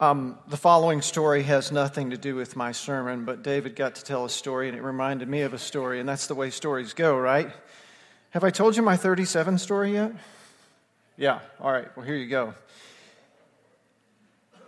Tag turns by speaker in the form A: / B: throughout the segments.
A: Um, the following story has nothing to do with my sermon, but David got to tell a story and it reminded me of a story, and that's the way stories go, right? Have I told you my 37 story yet? Yeah, all right, well, here you go.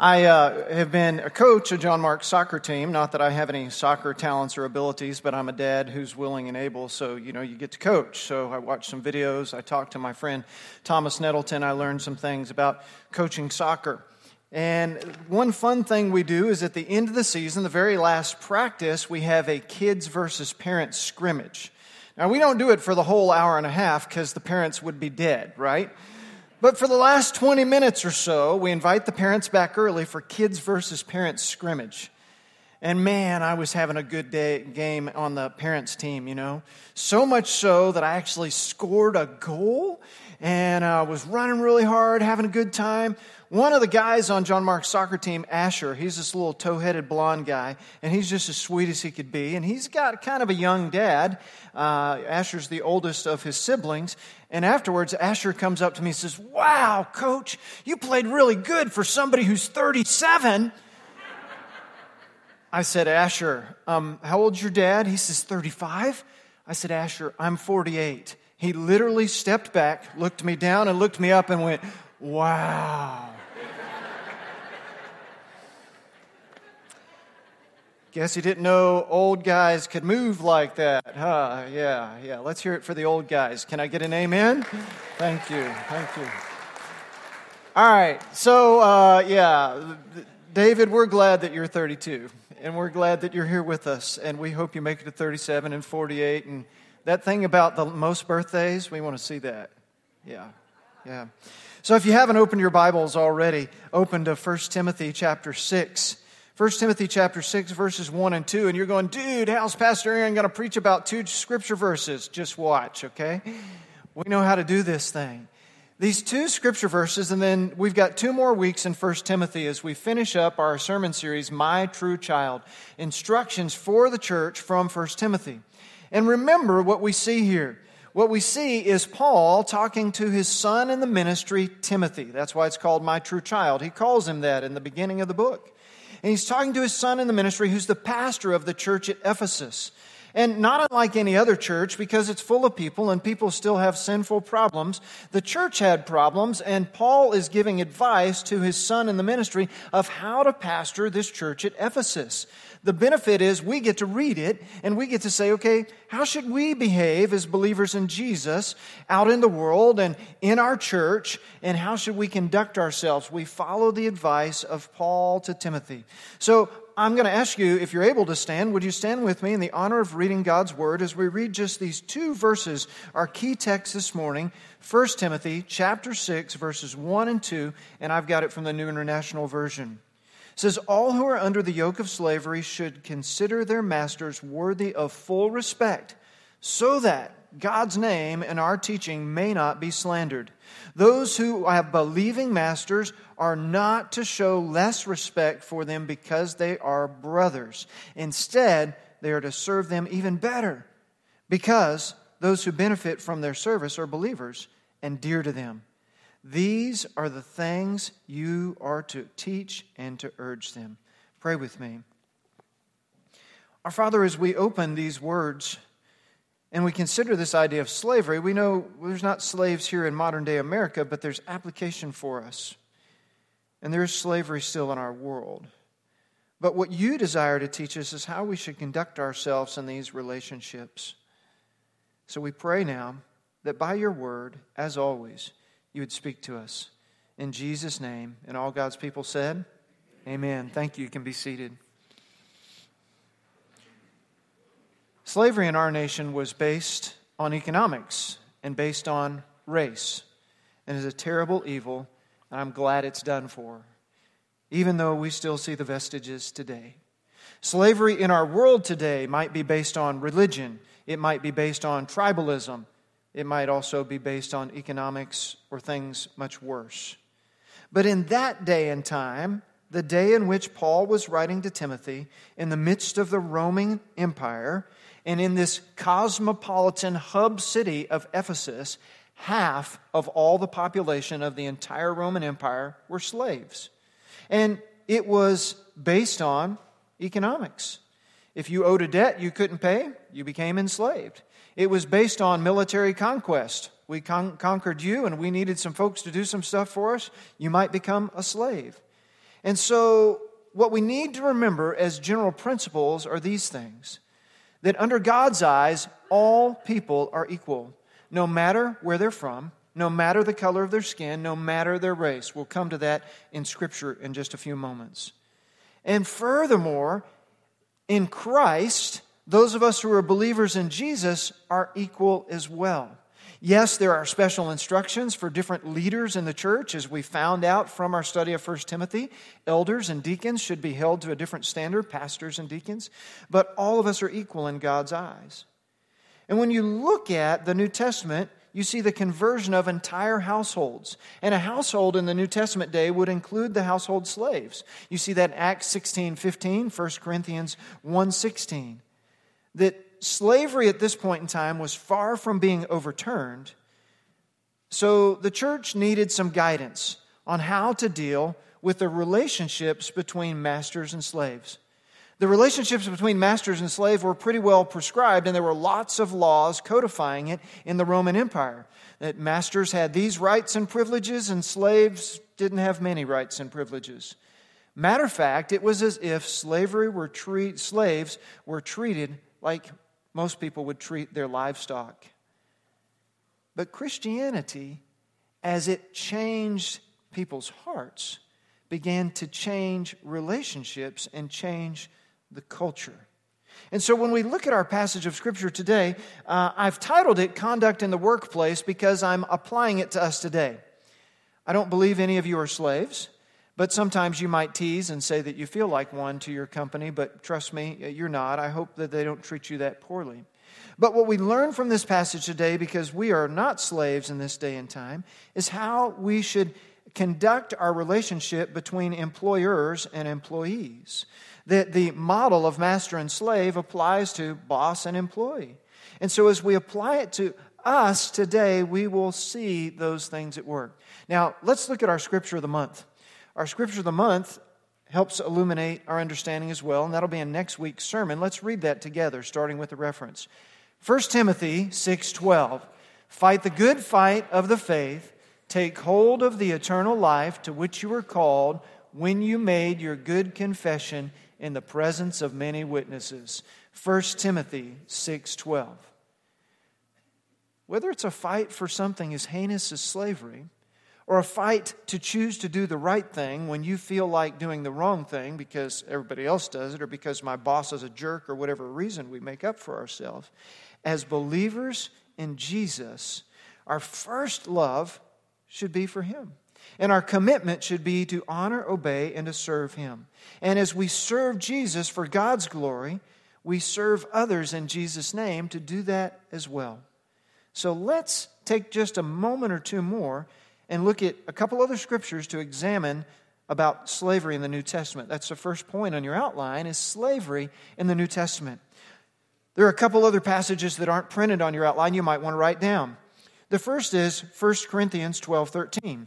A: I uh, have been a coach of John Mark's soccer team. Not that I have any soccer talents or abilities, but I'm a dad who's willing and able, so you know you get to coach. So I watched some videos. I talked to my friend Thomas Nettleton. I learned some things about coaching soccer. And one fun thing we do is at the end of the season, the very last practice, we have a kids versus parents scrimmage. Now, we don't do it for the whole hour and a half because the parents would be dead, right? But for the last 20 minutes or so, we invite the parents back early for kids versus parents scrimmage. And man, I was having a good day, game on the parents' team, you know. So much so that I actually scored a goal and I uh, was running really hard, having a good time. One of the guys on John Mark's soccer team, Asher, he's this little tow headed blonde guy, and he's just as sweet as he could be. And he's got kind of a young dad. Uh, Asher's the oldest of his siblings. And afterwards, Asher comes up to me and says, Wow, coach, you played really good for somebody who's 37. I said, Asher, um, how old's your dad? He says, 35. I said, Asher, I'm 48. He literally stepped back, looked me down, and looked me up and went, Wow. Guess you didn't know old guys could move like that, huh? Yeah, yeah. Let's hear it for the old guys. Can I get an amen? Thank you, thank you. All right, so uh, yeah, David, we're glad that you're 32, and we're glad that you're here with us, and we hope you make it to 37 and 48. And that thing about the most birthdays, we want to see that. Yeah, yeah. So if you haven't opened your Bibles already, open to 1 Timothy chapter 6. 1 Timothy chapter 6, verses 1 and 2, and you're going, dude, how's Pastor Aaron going to preach about two scripture verses? Just watch, okay? We know how to do this thing. These two scripture verses, and then we've got two more weeks in 1 Timothy as we finish up our sermon series, My True Child Instructions for the Church from 1 Timothy. And remember what we see here. What we see is Paul talking to his son in the ministry, Timothy. That's why it's called My True Child. He calls him that in the beginning of the book. And he's talking to his son in the ministry, who's the pastor of the church at Ephesus. And not unlike any other church, because it's full of people and people still have sinful problems, the church had problems, and Paul is giving advice to his son in the ministry of how to pastor this church at Ephesus. The benefit is we get to read it and we get to say, okay, how should we behave as believers in Jesus out in the world and in our church? And how should we conduct ourselves? We follow the advice of Paul to Timothy. So I'm going to ask you, if you're able to stand, would you stand with me in the honor of reading God's word as we read just these two verses, our key text this morning, 1 Timothy chapter 6, verses 1 and 2, and I've got it from the New International Version says, All who are under the yoke of slavery should consider their masters worthy of full respect, so that God's name and our teaching may not be slandered. Those who have believing masters are not to show less respect for them because they are brothers. Instead, they are to serve them even better because those who benefit from their service are believers and dear to them. These are the things you are to teach and to urge them. Pray with me. Our Father, as we open these words and we consider this idea of slavery, we know there's not slaves here in modern day America, but there's application for us. And there is slavery still in our world. But what you desire to teach us is how we should conduct ourselves in these relationships. So we pray now that by your word, as always, you would speak to us. In Jesus' name. And all God's people said, Amen. Thank you. You can be seated. Slavery in our nation was based on economics and based on race and is a terrible evil, and I'm glad it's done for, even though we still see the vestiges today. Slavery in our world today might be based on religion, it might be based on tribalism, it might also be based on economics or things much worse. But in that day and time, the day in which Paul was writing to Timothy, in the midst of the Roman Empire, and in this cosmopolitan hub city of Ephesus, half of all the population of the entire Roman Empire were slaves. And it was based on economics. If you owed a debt you couldn't pay, you became enslaved. It was based on military conquest. We con- conquered you and we needed some folks to do some stuff for us. You might become a slave. And so, what we need to remember as general principles are these things that under God's eyes, all people are equal, no matter where they're from, no matter the color of their skin, no matter their race. We'll come to that in Scripture in just a few moments. And furthermore, in Christ, those of us who are believers in Jesus are equal as well. Yes, there are special instructions for different leaders in the church, as we found out from our study of 1 Timothy. Elders and deacons should be held to a different standard, pastors and deacons, but all of us are equal in God's eyes. And when you look at the New Testament, you see the conversion of entire households. And a household in the New Testament day would include the household slaves. You see that in Acts 16 15, 1 Corinthians 1 16. That slavery at this point in time was far from being overturned. So the church needed some guidance on how to deal with the relationships between masters and slaves. The relationships between masters and slaves were pretty well prescribed, and there were lots of laws codifying it in the Roman Empire. That masters had these rights and privileges, and slaves didn't have many rights and privileges. Matter of fact, it was as if slavery were treat, slaves were treated like most people would treat their livestock. But Christianity, as it changed people's hearts, began to change relationships and change the culture. And so when we look at our passage of Scripture today, uh, I've titled it Conduct in the Workplace because I'm applying it to us today. I don't believe any of you are slaves. But sometimes you might tease and say that you feel like one to your company, but trust me, uh, you're not. I hope that they don't treat you that poorly. But what we learn from this passage today, because we are not slaves in this day and time, is how we should conduct our relationship between employers and employees. That the model of master and slave applies to boss and employee. And so as we apply it to us today, we will see those things at work. Now, let's look at our scripture of the month. Our scripture of the month helps illuminate our understanding as well, and that'll be in next week's sermon. Let's read that together, starting with the reference. 1 Timothy 6:12 Fight the good fight of the faith, take hold of the eternal life to which you were called when you made your good confession in the presence of many witnesses. 1 Timothy 6:12 Whether it's a fight for something as heinous as slavery, or a fight to choose to do the right thing when you feel like doing the wrong thing because everybody else does it or because my boss is a jerk or whatever reason we make up for ourselves. As believers in Jesus, our first love should be for Him. And our commitment should be to honor, obey, and to serve Him. And as we serve Jesus for God's glory, we serve others in Jesus' name to do that as well. So let's take just a moment or two more and look at a couple other scriptures to examine about slavery in the New Testament. That's the first point on your outline is slavery in the New Testament. There are a couple other passages that aren't printed on your outline you might want to write down. The first is 1 Corinthians 12 13.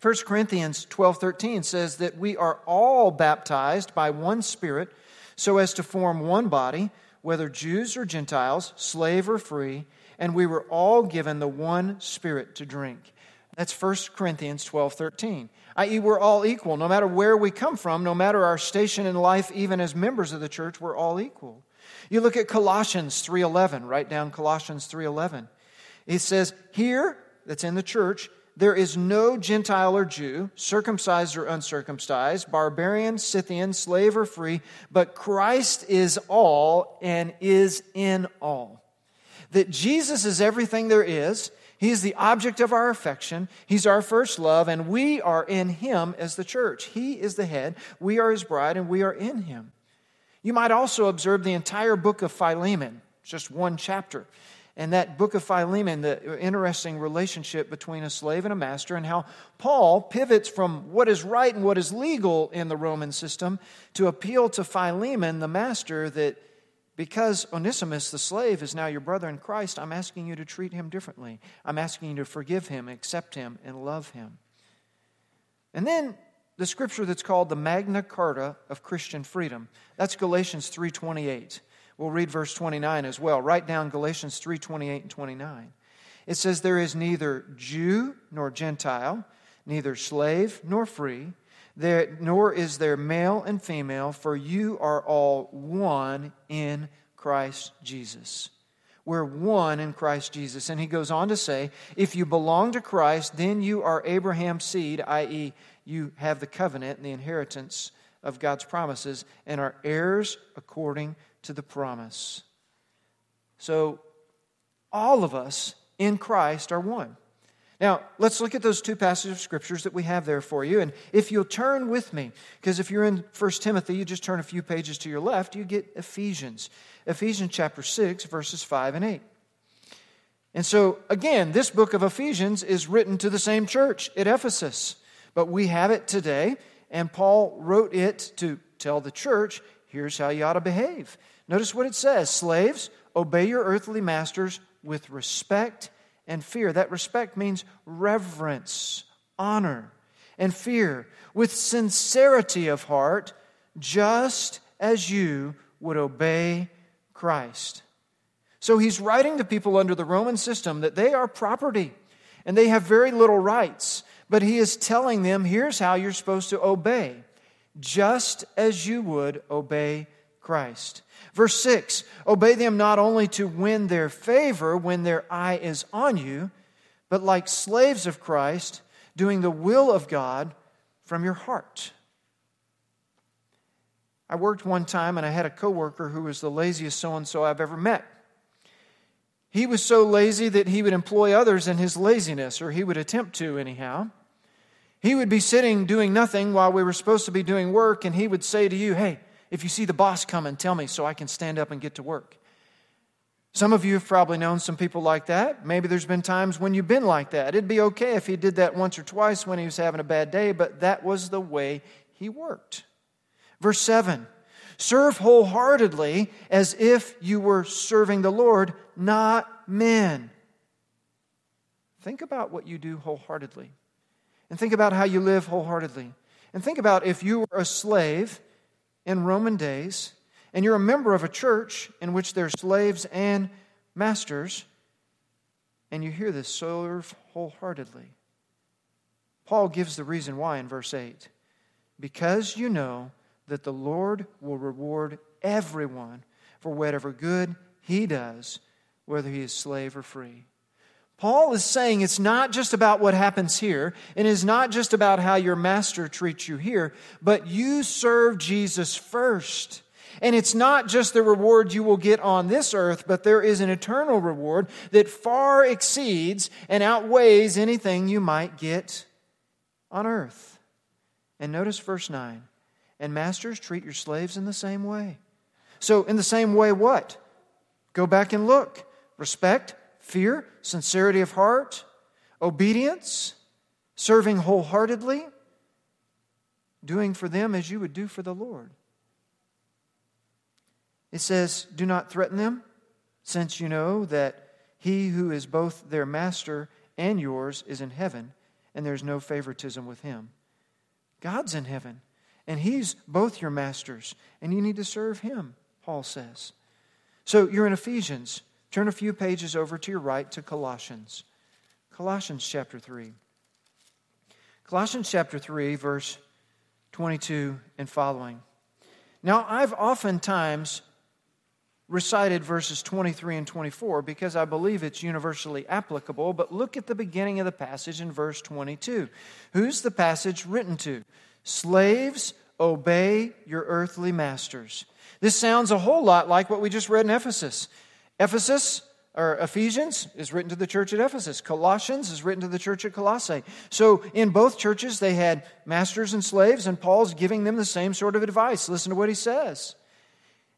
A: 1 Corinthians 12 13 says that we are all baptized by one Spirit so as to form one body, whether Jews or Gentiles, slave or free, and we were all given the one Spirit to drink. That's 1 Corinthians 12 13. I.e., we're all equal. No matter where we come from, no matter our station in life, even as members of the church, we're all equal. You look at Colossians 3:11, write down Colossians 3:11. It says, "Here, that's in the church, there is no Gentile or Jew, circumcised or uncircumcised, barbarian, Scythian, slave or free, but Christ is all and is in all." That Jesus is everything there is, he is the object of our affection. He's our first love, and we are in Him as the church. He is the head. We are His bride, and we are in Him. You might also observe the entire book of Philemon, just one chapter. And that book of Philemon, the interesting relationship between a slave and a master, and how Paul pivots from what is right and what is legal in the Roman system to appeal to Philemon, the master, that because Onesimus, the slave, is now your brother in Christ, I'm asking you to treat him differently. I'm asking you to forgive him, accept him, and love him. And then the scripture that's called the Magna Carta of Christian freedom. That's Galatians 3:28. We'll read verse 29 as well. Write down Galatians 3:28 and 29. It says there is neither Jew nor Gentile, neither slave nor free, there, nor is there male and female, for you are all one in Christ Jesus. We're one in Christ Jesus. And he goes on to say, if you belong to Christ, then you are Abraham's seed, i.e., you have the covenant and the inheritance of God's promises, and are heirs according to the promise. So, all of us in Christ are one. Now, let's look at those two passages of scriptures that we have there for you. And if you'll turn with me, because if you're in 1 Timothy, you just turn a few pages to your left, you get Ephesians. Ephesians chapter 6, verses 5 and 8. And so, again, this book of Ephesians is written to the same church at Ephesus, but we have it today, and Paul wrote it to tell the church here's how you ought to behave. Notice what it says Slaves, obey your earthly masters with respect and fear. That respect means reverence, honor, and fear, with sincerity of heart, just as you would obey Christ. So he's writing to people under the Roman system that they are property and they have very little rights. But he is telling them here's how you're supposed to obey, just as you would obey Christ. Verse 6 Obey them not only to win their favor when their eye is on you, but like slaves of Christ, doing the will of God from your heart. I worked one time and I had a coworker who was the laziest so and so I've ever met. He was so lazy that he would employ others in his laziness, or he would attempt to, anyhow. He would be sitting doing nothing while we were supposed to be doing work, and he would say to you, Hey, if you see the boss coming, tell me so I can stand up and get to work. Some of you have probably known some people like that. Maybe there's been times when you've been like that. It'd be okay if he did that once or twice when he was having a bad day, but that was the way he worked. Verse 7 Serve wholeheartedly as if you were serving the Lord, not men. Think about what you do wholeheartedly. And think about how you live wholeheartedly. And think about if you were a slave in Roman days, and you're a member of a church in which there's slaves and masters, and you hear this, serve wholeheartedly. Paul gives the reason why in verse 8 because you know that the Lord will reward everyone for whatever good he does, whether he is slave or free. Paul is saying it's not just about what happens here, and it's not just about how your master treats you here, but you serve Jesus first. And it's not just the reward you will get on this earth, but there is an eternal reward that far exceeds and outweighs anything you might get on earth. And notice verse 9. And masters, treat your slaves in the same way. So, in the same way, what? Go back and look. Respect, fear, sincerity of heart, obedience, serving wholeheartedly, doing for them as you would do for the Lord. It says, Do not threaten them, since you know that he who is both their master and yours is in heaven, and there's no favoritism with him. God's in heaven, and he's both your masters, and you need to serve him, Paul says. So you're in Ephesians. Turn a few pages over to your right to Colossians. Colossians chapter 3. Colossians chapter 3, verse 22 and following. Now, I've oftentimes recited verses 23 and 24 because I believe it's universally applicable, but look at the beginning of the passage in verse 22. Who's the passage written to? Slaves, obey your earthly masters. This sounds a whole lot like what we just read in Ephesus. Ephesus, or Ephesians, is written to the church at Ephesus. Colossians is written to the church at Colossae. So in both churches, they had masters and slaves, and Paul's giving them the same sort of advice. Listen to what he says.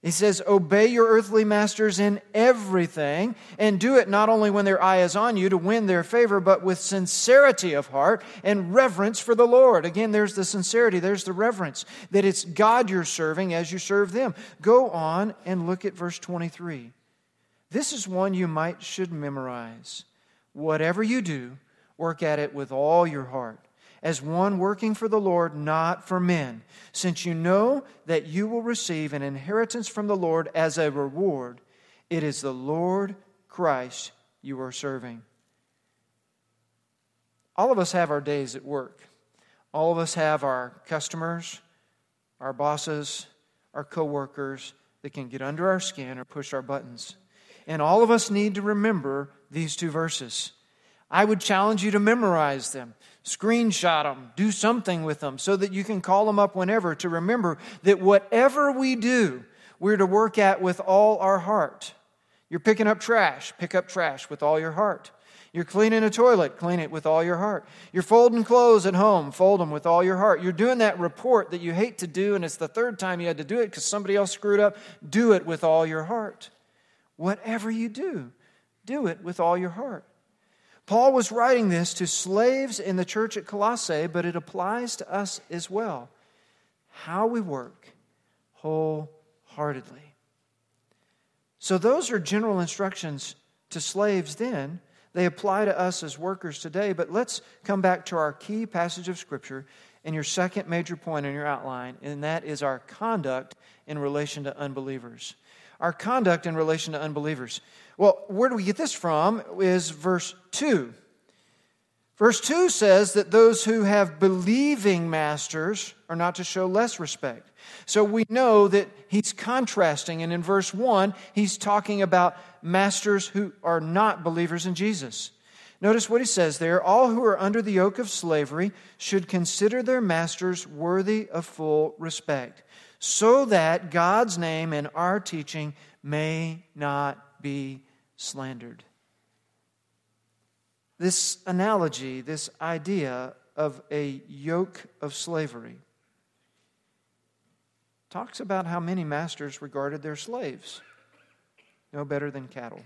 A: He says, Obey your earthly masters in everything, and do it not only when their eye is on you to win their favor, but with sincerity of heart and reverence for the Lord. Again, there's the sincerity, there's the reverence, that it's God you're serving as you serve them. Go on and look at verse 23. This is one you might should memorize. Whatever you do, work at it with all your heart, as one working for the Lord, not for men, since you know that you will receive an inheritance from the Lord as a reward. It is the Lord Christ you are serving. All of us have our days at work. All of us have our customers, our bosses, our coworkers that can get under our skin or push our buttons. And all of us need to remember these two verses. I would challenge you to memorize them, screenshot them, do something with them so that you can call them up whenever to remember that whatever we do, we're to work at with all our heart. You're picking up trash, pick up trash with all your heart. You're cleaning a toilet, clean it with all your heart. You're folding clothes at home, fold them with all your heart. You're doing that report that you hate to do, and it's the third time you had to do it because somebody else screwed up. Do it with all your heart. Whatever you do, do it with all your heart. Paul was writing this to slaves in the church at Colossae, but it applies to us as well. How we work wholeheartedly. So, those are general instructions to slaves then. They apply to us as workers today. But let's come back to our key passage of Scripture and your second major point in your outline, and that is our conduct in relation to unbelievers. Our conduct in relation to unbelievers. Well, where do we get this from? Is verse 2. Verse 2 says that those who have believing masters are not to show less respect. So we know that he's contrasting, and in verse 1, he's talking about masters who are not believers in Jesus. Notice what he says there all who are under the yoke of slavery should consider their masters worthy of full respect, so that God's name and our teaching may not be slandered. This analogy, this idea of a yoke of slavery, talks about how many masters regarded their slaves no better than cattle.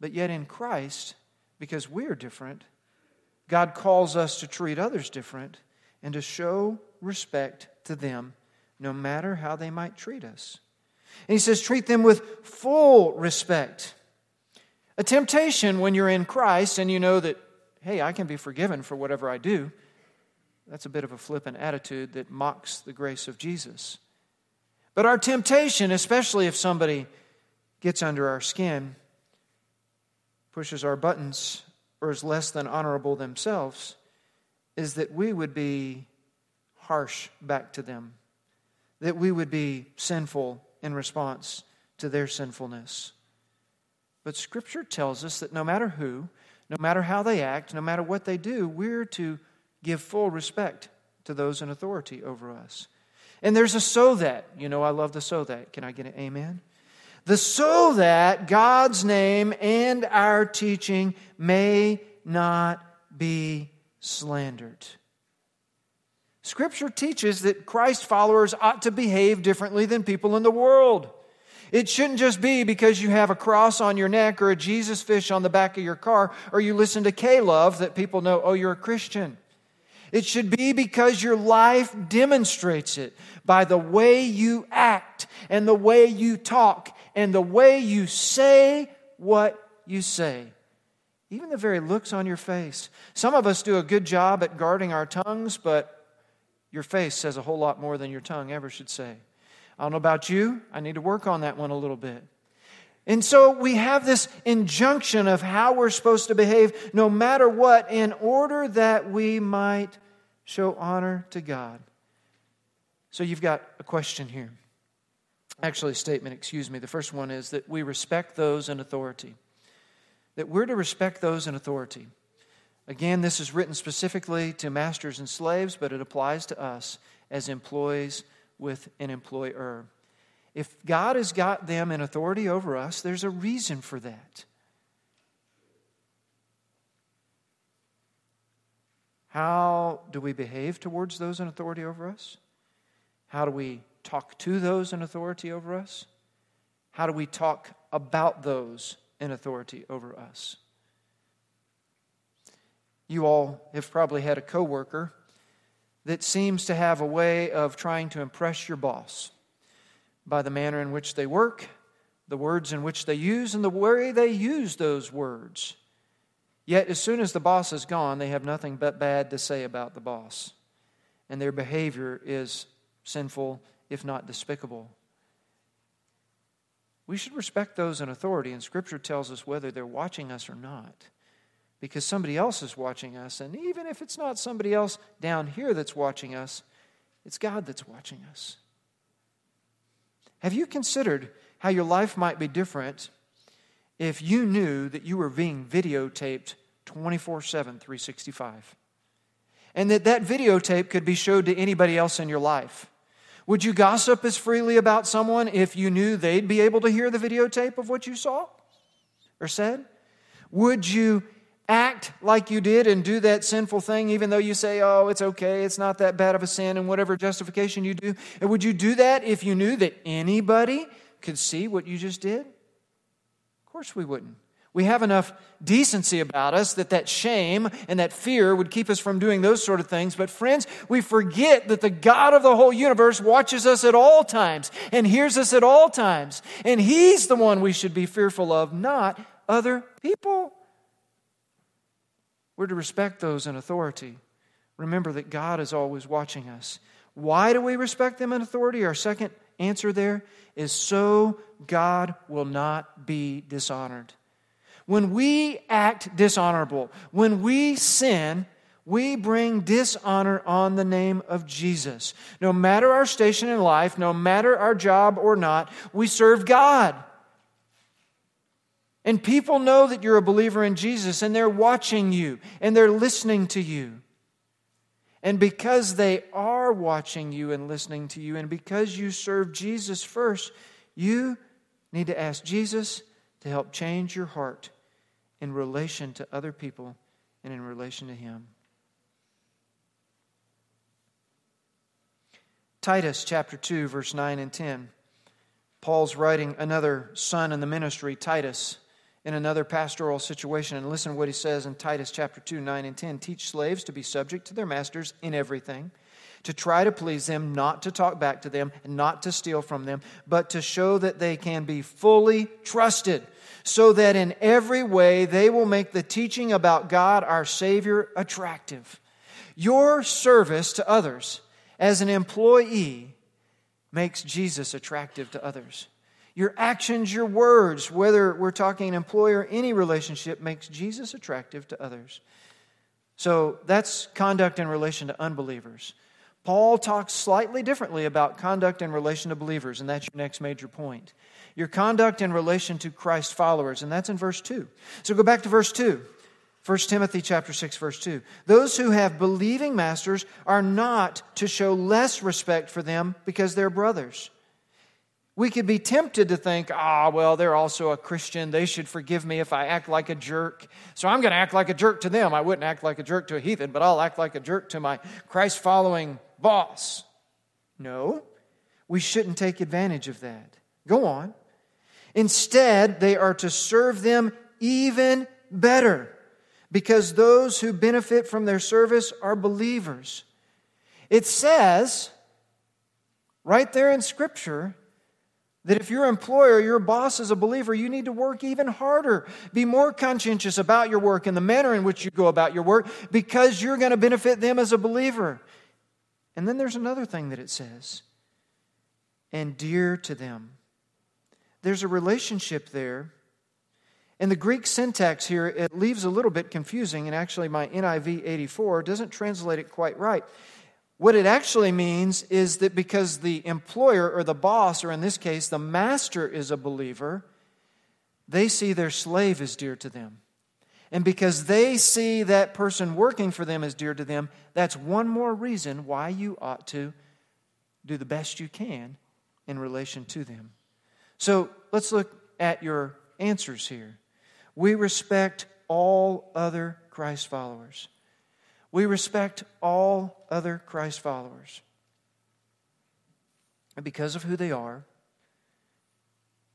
A: But yet in Christ, because we're different, God calls us to treat others different and to show respect to them no matter how they might treat us. And he says, treat them with full respect. A temptation when you're in Christ and you know that, hey, I can be forgiven for whatever I do. That's a bit of a flippant attitude that mocks the grace of Jesus. But our temptation, especially if somebody gets under our skin, pushes our buttons, or is less than honorable themselves, is that we would be harsh back to them, that we would be sinful in response to their sinfulness. But Scripture tells us that no matter who, no matter how they act, no matter what they do, we're to give full respect to those in authority over us. And there's a so that. You know, I love the so that. Can I get an amen? The so that God's name and our teaching may not be slandered. Scripture teaches that Christ followers ought to behave differently than people in the world. It shouldn't just be because you have a cross on your neck or a Jesus fish on the back of your car or you listen to K Love that people know, oh, you're a Christian. It should be because your life demonstrates it by the way you act and the way you talk and the way you say what you say. Even the very looks on your face. Some of us do a good job at guarding our tongues, but your face says a whole lot more than your tongue ever should say. I don't know about you, I need to work on that one a little bit. And so we have this injunction of how we're supposed to behave no matter what in order that we might show honor to God. So you've got a question here. Actually, a statement, excuse me. The first one is that we respect those in authority. That we're to respect those in authority. Again, this is written specifically to masters and slaves, but it applies to us as employees with an employer. If God has got them in authority over us, there's a reason for that. How do we behave towards those in authority over us? How do we talk to those in authority over us? How do we talk about those in authority over us? You all have probably had a coworker that seems to have a way of trying to impress your boss by the manner in which they work, the words in which they use, and the way they use those words. Yet, as soon as the boss is gone, they have nothing but bad to say about the boss. And their behavior is sinful, if not despicable. We should respect those in authority, and Scripture tells us whether they're watching us or not. Because somebody else is watching us, and even if it's not somebody else down here that's watching us, it's God that's watching us. Have you considered how your life might be different if you knew that you were being videotaped 24 7, 365? And that that videotape could be showed to anybody else in your life. Would you gossip as freely about someone if you knew they'd be able to hear the videotape of what you saw or said? Would you act like you did and do that sinful thing, even though you say, oh, it's okay, it's not that bad of a sin, and whatever justification you do? And would you do that if you knew that anybody could see what you just did? Of course we wouldn't. We have enough decency about us that that shame and that fear would keep us from doing those sort of things. But friends, we forget that the God of the whole universe watches us at all times and hears us at all times. And He's the one we should be fearful of, not other people. We're to respect those in authority. Remember that God is always watching us. Why do we respect them in authority? Our second answer there is so God will not be dishonored. When we act dishonorable, when we sin, we bring dishonor on the name of Jesus. No matter our station in life, no matter our job or not, we serve God. And people know that you're a believer in Jesus and they're watching you and they're listening to you. And because they are watching you and listening to you, and because you serve Jesus first, you need to ask Jesus to help change your heart in relation to other people and in relation to Him. Titus chapter 2, verse 9 and 10. Paul's writing another son in the ministry, Titus, in another pastoral situation. And listen to what he says in Titus chapter 2, 9 and 10. Teach slaves to be subject to their masters in everything, to try to please them, not to talk back to them, and not to steal from them, but to show that they can be fully trusted so that in every way they will make the teaching about God our Savior attractive. Your service to others as an employee makes Jesus attractive to others. Your actions, your words, whether we're talking employer, any relationship, makes Jesus attractive to others. So that's conduct in relation to unbelievers. Paul talks slightly differently about conduct in relation to believers, and that's your next major point your conduct in relation to Christ followers. And that's in verse 2. So go back to verse 2. 1 Timothy chapter 6 verse 2. Those who have believing masters are not to show less respect for them because they're brothers. We could be tempted to think, ah, well, they're also a Christian. They should forgive me if I act like a jerk. So I'm going to act like a jerk to them. I wouldn't act like a jerk to a heathen, but I'll act like a jerk to my Christ following boss. No, we shouldn't take advantage of that. Go on. Instead, they are to serve them even better because those who benefit from their service are believers. It says right there in Scripture that if your employer, your boss is a believer, you need to work even harder. Be more conscientious about your work and the manner in which you go about your work because you're going to benefit them as a believer. And then there's another thing that it says and dear to them there's a relationship there. And the Greek syntax here, it leaves a little bit confusing, and actually, my NIV 84 doesn't translate it quite right. What it actually means is that because the employer or the boss, or in this case, the master is a believer, they see their slave as dear to them. And because they see that person working for them as dear to them, that's one more reason why you ought to do the best you can in relation to them. So let's look at your answers here. We respect all other Christ followers. We respect all other Christ followers. And because of who they are,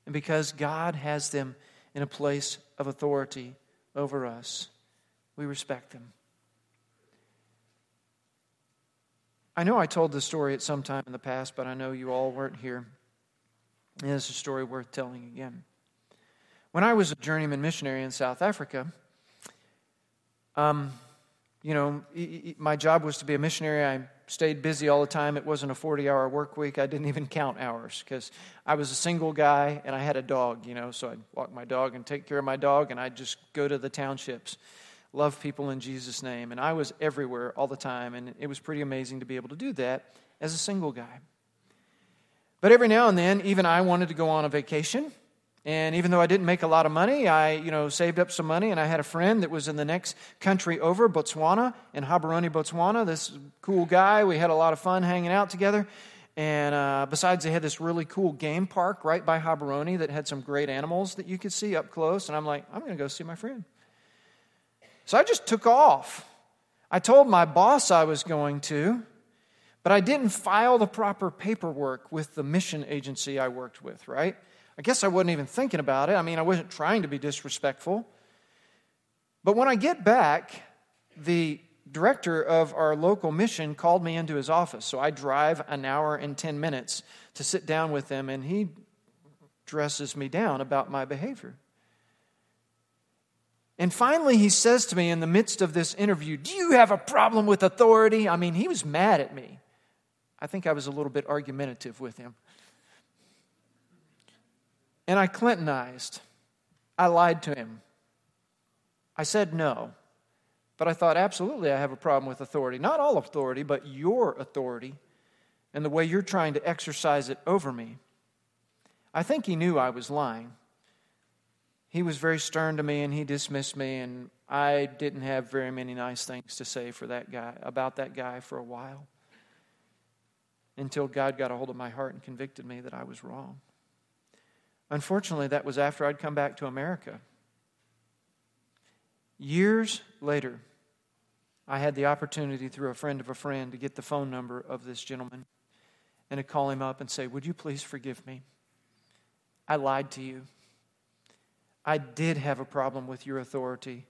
A: and because God has them in a place of authority over us, we respect them. I know I told this story at some time in the past, but I know you all weren't here. And it's a story worth telling again. When I was a journeyman missionary in South Africa, Um, you know, my job was to be a missionary. I stayed busy all the time. It wasn't a 40 hour work week. I didn't even count hours because I was a single guy and I had a dog, you know, so I'd walk my dog and take care of my dog and I'd just go to the townships, love people in Jesus' name. And I was everywhere all the time. And it was pretty amazing to be able to do that as a single guy. But every now and then, even I wanted to go on a vacation. And even though I didn't make a lot of money, I, you know, saved up some money and I had a friend that was in the next country over, Botswana, in Gaborone, Botswana. This cool guy. We had a lot of fun hanging out together. And uh, besides, they had this really cool game park right by Gaborone that had some great animals that you could see up close. And I'm like, I'm going to go see my friend. So I just took off. I told my boss I was going to, but I didn't file the proper paperwork with the mission agency I worked with, right? I guess I wasn't even thinking about it. I mean, I wasn't trying to be disrespectful. But when I get back, the director of our local mission called me into his office. So I drive an hour and 10 minutes to sit down with him, and he dresses me down about my behavior. And finally, he says to me in the midst of this interview, Do you have a problem with authority? I mean, he was mad at me. I think I was a little bit argumentative with him. And I Clintonized. I lied to him. I said no. But I thought, absolutely, I have a problem with authority. Not all authority, but your authority and the way you're trying to exercise it over me. I think he knew I was lying. He was very stern to me and he dismissed me, and I didn't have very many nice things to say for that guy, about that guy for a while until God got a hold of my heart and convicted me that I was wrong. Unfortunately, that was after I'd come back to America. Years later, I had the opportunity through a friend of a friend to get the phone number of this gentleman and to call him up and say, Would you please forgive me? I lied to you. I did have a problem with your authority,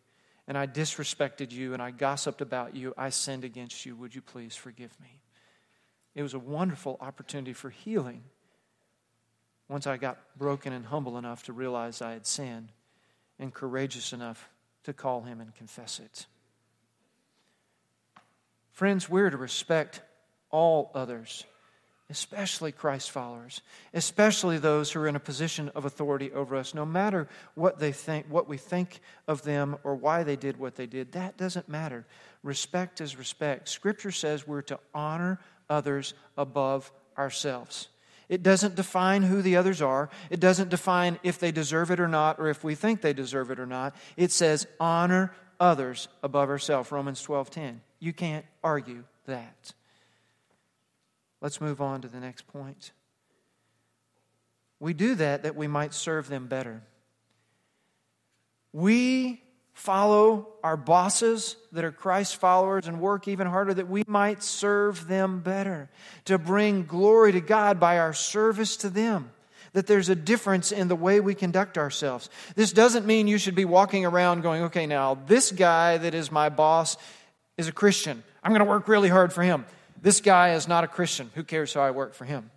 A: and I disrespected you, and I gossiped about you. I sinned against you. Would you please forgive me? It was a wonderful opportunity for healing once I got broken and humble enough to realize I had sinned and courageous enough to call him and confess it. Friends, we're to respect all others, especially Christ followers, especially those who are in a position of authority over us, no matter what they think, what we think of them or why they did what they did. That doesn't matter. Respect is respect. Scripture says we're to honor others above ourselves. It doesn't define who the others are. It doesn't define if they deserve it or not, or if we think they deserve it or not. It says honor others above ourselves. Romans 12:10. You can't argue that. Let's move on to the next point. We do that that we might serve them better. We follow our bosses that are Christ followers and work even harder that we might serve them better, to bring glory to God by our service to them. That there's a difference in the way we conduct ourselves. This doesn't mean you should be walking around going, okay, now this guy that is my boss is a Christian. I'm going to work really hard for him. This guy is not a Christian. Who cares how I work for him?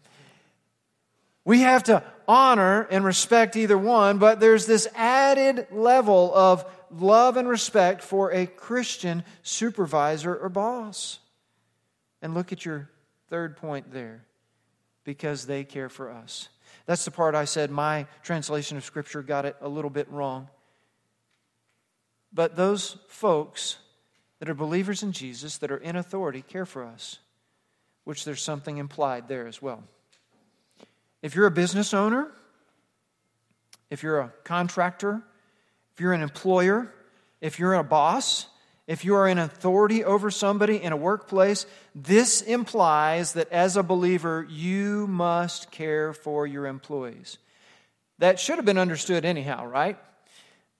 A: We have to honor and respect either one, but there's this added level of love and respect for a Christian supervisor or boss. And look at your third point there because they care for us. That's the part I said my translation of Scripture got it a little bit wrong. But those folks that are believers in Jesus, that are in authority, care for us, which there's something implied there as well. If you're a business owner, if you're a contractor, if you're an employer, if you're a boss, if you are in authority over somebody in a workplace, this implies that as a believer, you must care for your employees. That should have been understood anyhow, right?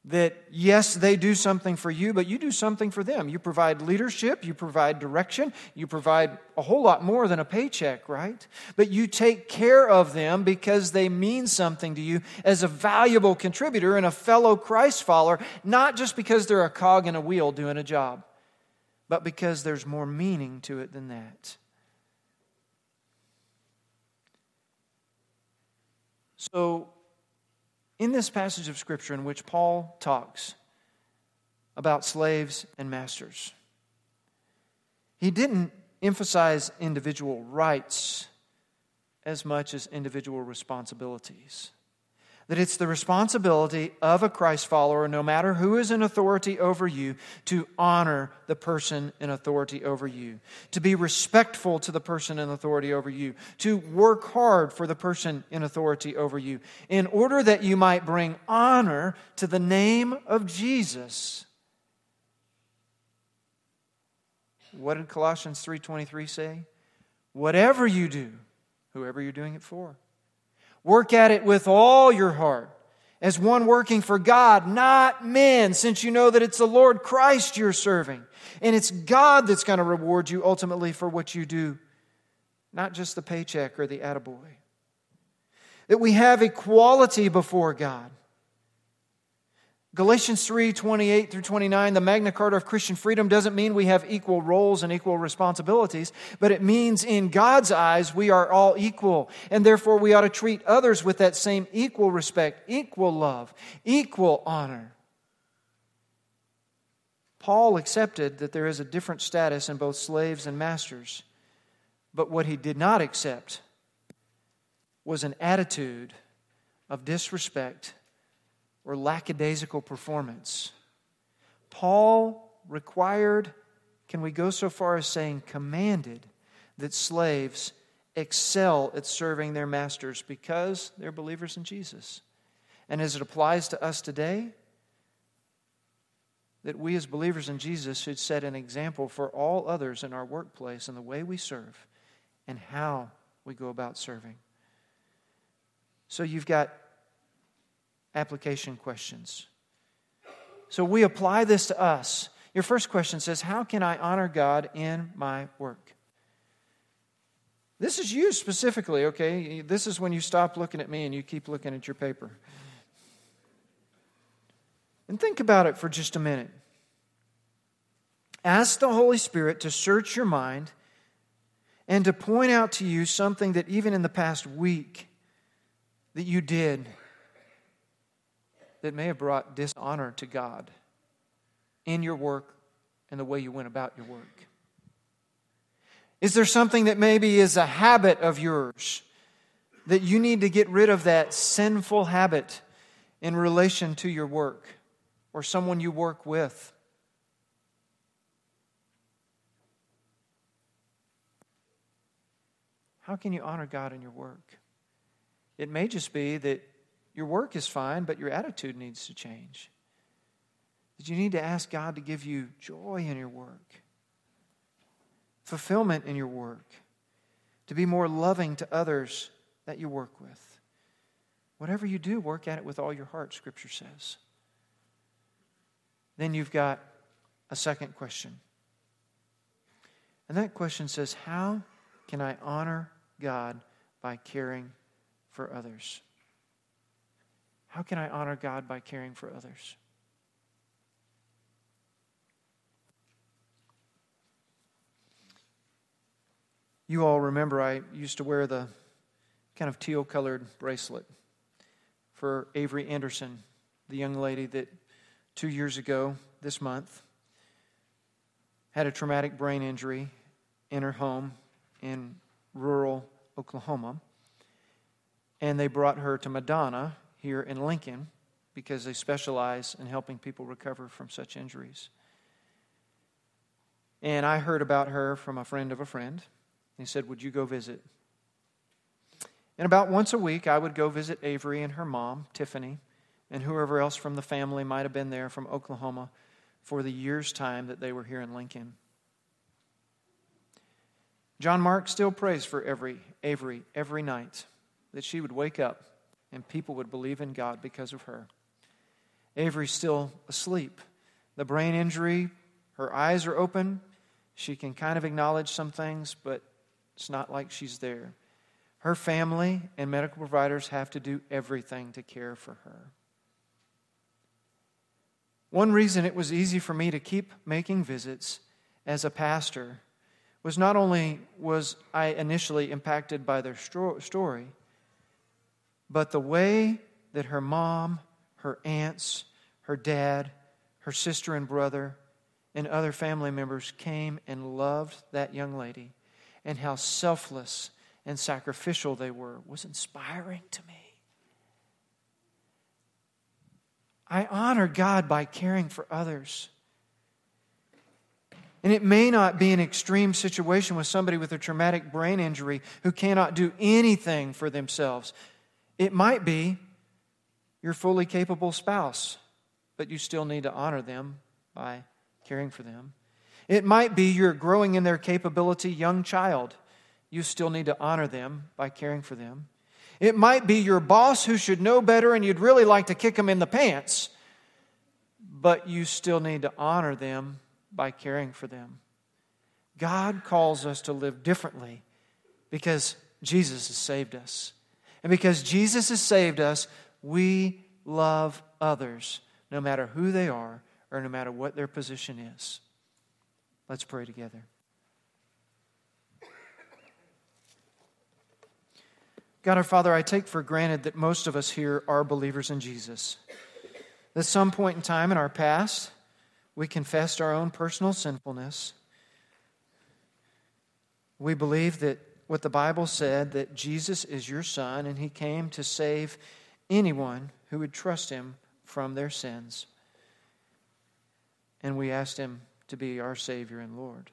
A: That yes, they do something for you, but you do something for them. You provide leadership, you provide direction, you provide a whole lot more than a paycheck, right? But you take care of them because they mean something to you as a valuable contributor and a fellow Christ follower, not just because they're a cog in a wheel doing a job, but because there's more meaning to it than that. So, in this passage of Scripture in which Paul talks about slaves and masters. He didn't emphasize individual rights as much as individual responsibilities that it's the responsibility of a Christ follower, no matter who is in authority over you, to honor the person in authority over you, to be respectful to the person in authority over you, to work hard for the person in authority over you, in order that you might bring honor to the name of Jesus. What did Colossians 3:23 say? Whatever you do, whoever you're doing it for, Work at it with all your heart, as one working for God, not men, since you know that it's the Lord Christ you're serving. And it's God that's going to reward you ultimately for what you do, not just the paycheck or the attaboy. That we have equality before God. Galatians 3 28 through 29, the Magna Carta of Christian freedom doesn't mean we have equal roles and equal responsibilities, but it means in God's eyes we are all equal, and therefore we ought to treat others with that same equal respect, equal love, equal honor. Paul accepted that there is a different status in both slaves and masters, but what he did not accept was an attitude of disrespect or lackadaisical performance. Paul required, can we go so far as saying commanded, that slaves excel at serving their masters because they're believers in Jesus. And as it applies to us today, that we as believers in Jesus should set an example for all others in our workplace in the way we serve and how we go about serving. So you've got application questions. So we apply this to us. Your first question says, How can I honor God in my work? This is you specifically, okay? This is when you stop looking at me and you keep looking at your paper. And think about it for just a minute. Ask the Holy Spirit to search your mind and to point out to you something that even in the past week that you did that may have brought dishonor to God in your work and the way you went about your work? Is there something that maybe is a habit of yours that you need to get rid of that sinful habit in relation to your work or someone you work with? How can you honor God in your work? It may just be that your work is fine, but your attitude needs to change. That you need to ask God to give you joy in your work, fulfillment in your work, to be more loving to others that you work with. Whatever you do, work at it with all your heart, Scripture says. Then you've got a second question. And that question says, How can I honor God by caring for others? How can I honor God by caring for others? You all remember I used to wear the kind of teal colored bracelet for Avery Anderson, the young lady that two years ago this month had a traumatic brain injury in her home in rural Oklahoma. And they brought her to Madonna here in Lincoln because they specialize in helping people recover from such injuries. And I heard about her from a friend of a friend. He said, Would you go visit? And about once a week, I would go visit Avery and her mom, Tiffany, and whoever else from the family might have been there from Oklahoma for the year's time that they were here in Lincoln. John Mark still prays for every Avery every night that she would wake up and people would believe in God because of her. Avery's still asleep. The brain injury, her eyes are open. She can kind of acknowledge some things, but it's not like she's there. Her family and medical providers have to do everything to care for her. One reason it was easy for me to keep making visits as a pastor was not only was I initially impacted by their story, but the way that her mom, her aunts, her dad, her sister and brother, and other family members came and loved that young lady, and how selfless and sacrificial they were was inspiring to me. I honor God by caring for others. And it may not be an extreme situation with somebody with a traumatic brain injury who cannot do anything for themselves. It might be your fully capable spouse, but you still need to honor them by caring for them. It might be your growing in their capability young child. You still need to honor them by caring for them. It might be your boss who should know better and you'd really like to kick them in the pants, but you still need to honor them by caring for them. God calls us to live differently because Jesus has saved us. And because Jesus has saved us, we love others, no matter who they are or no matter what their position is. Let's pray together. God our Father, I take for granted that most of us here are believers in Jesus. At some point in time in our past, we confessed our own personal sinfulness. We believe that what the Bible said that Jesus is your Son and He came to save anyone who would trust Him from their sins. And we asked Him to be our Savior and Lord.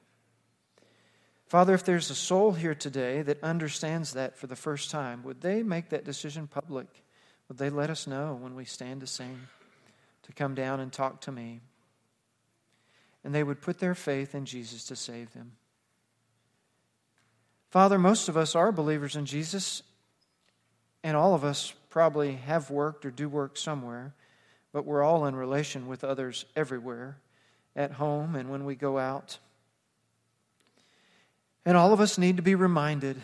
A: Father, if there's a soul here today that understands that for the first time, would they make that decision public? Would they let us know when we stand to sing to come down and talk to me? And they would put their faith in Jesus to save them. Father, most of us are believers in Jesus, and all of us probably have worked or do work somewhere, but we're all in relation with others everywhere, at home and when we go out. And all of us need to be reminded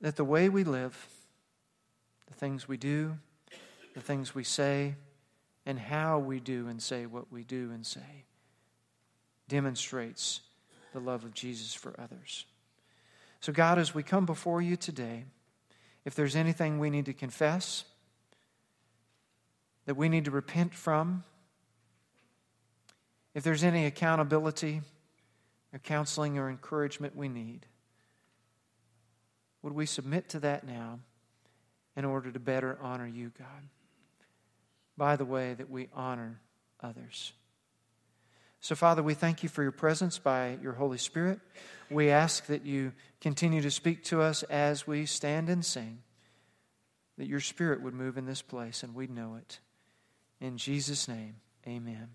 A: that the way we live, the things we do, the things we say, and how we do and say what we do and say demonstrates the love of Jesus for others. So, God, as we come before you today, if there's anything we need to confess, that we need to repent from, if there's any accountability, or counseling or encouragement we need. Would we submit to that now in order to better honor you, God? By the way that we honor others. So, Father, we thank you for your presence by your Holy Spirit. We ask that you continue to speak to us as we stand and sing, that your Spirit would move in this place and we'd know it. In Jesus' name, amen.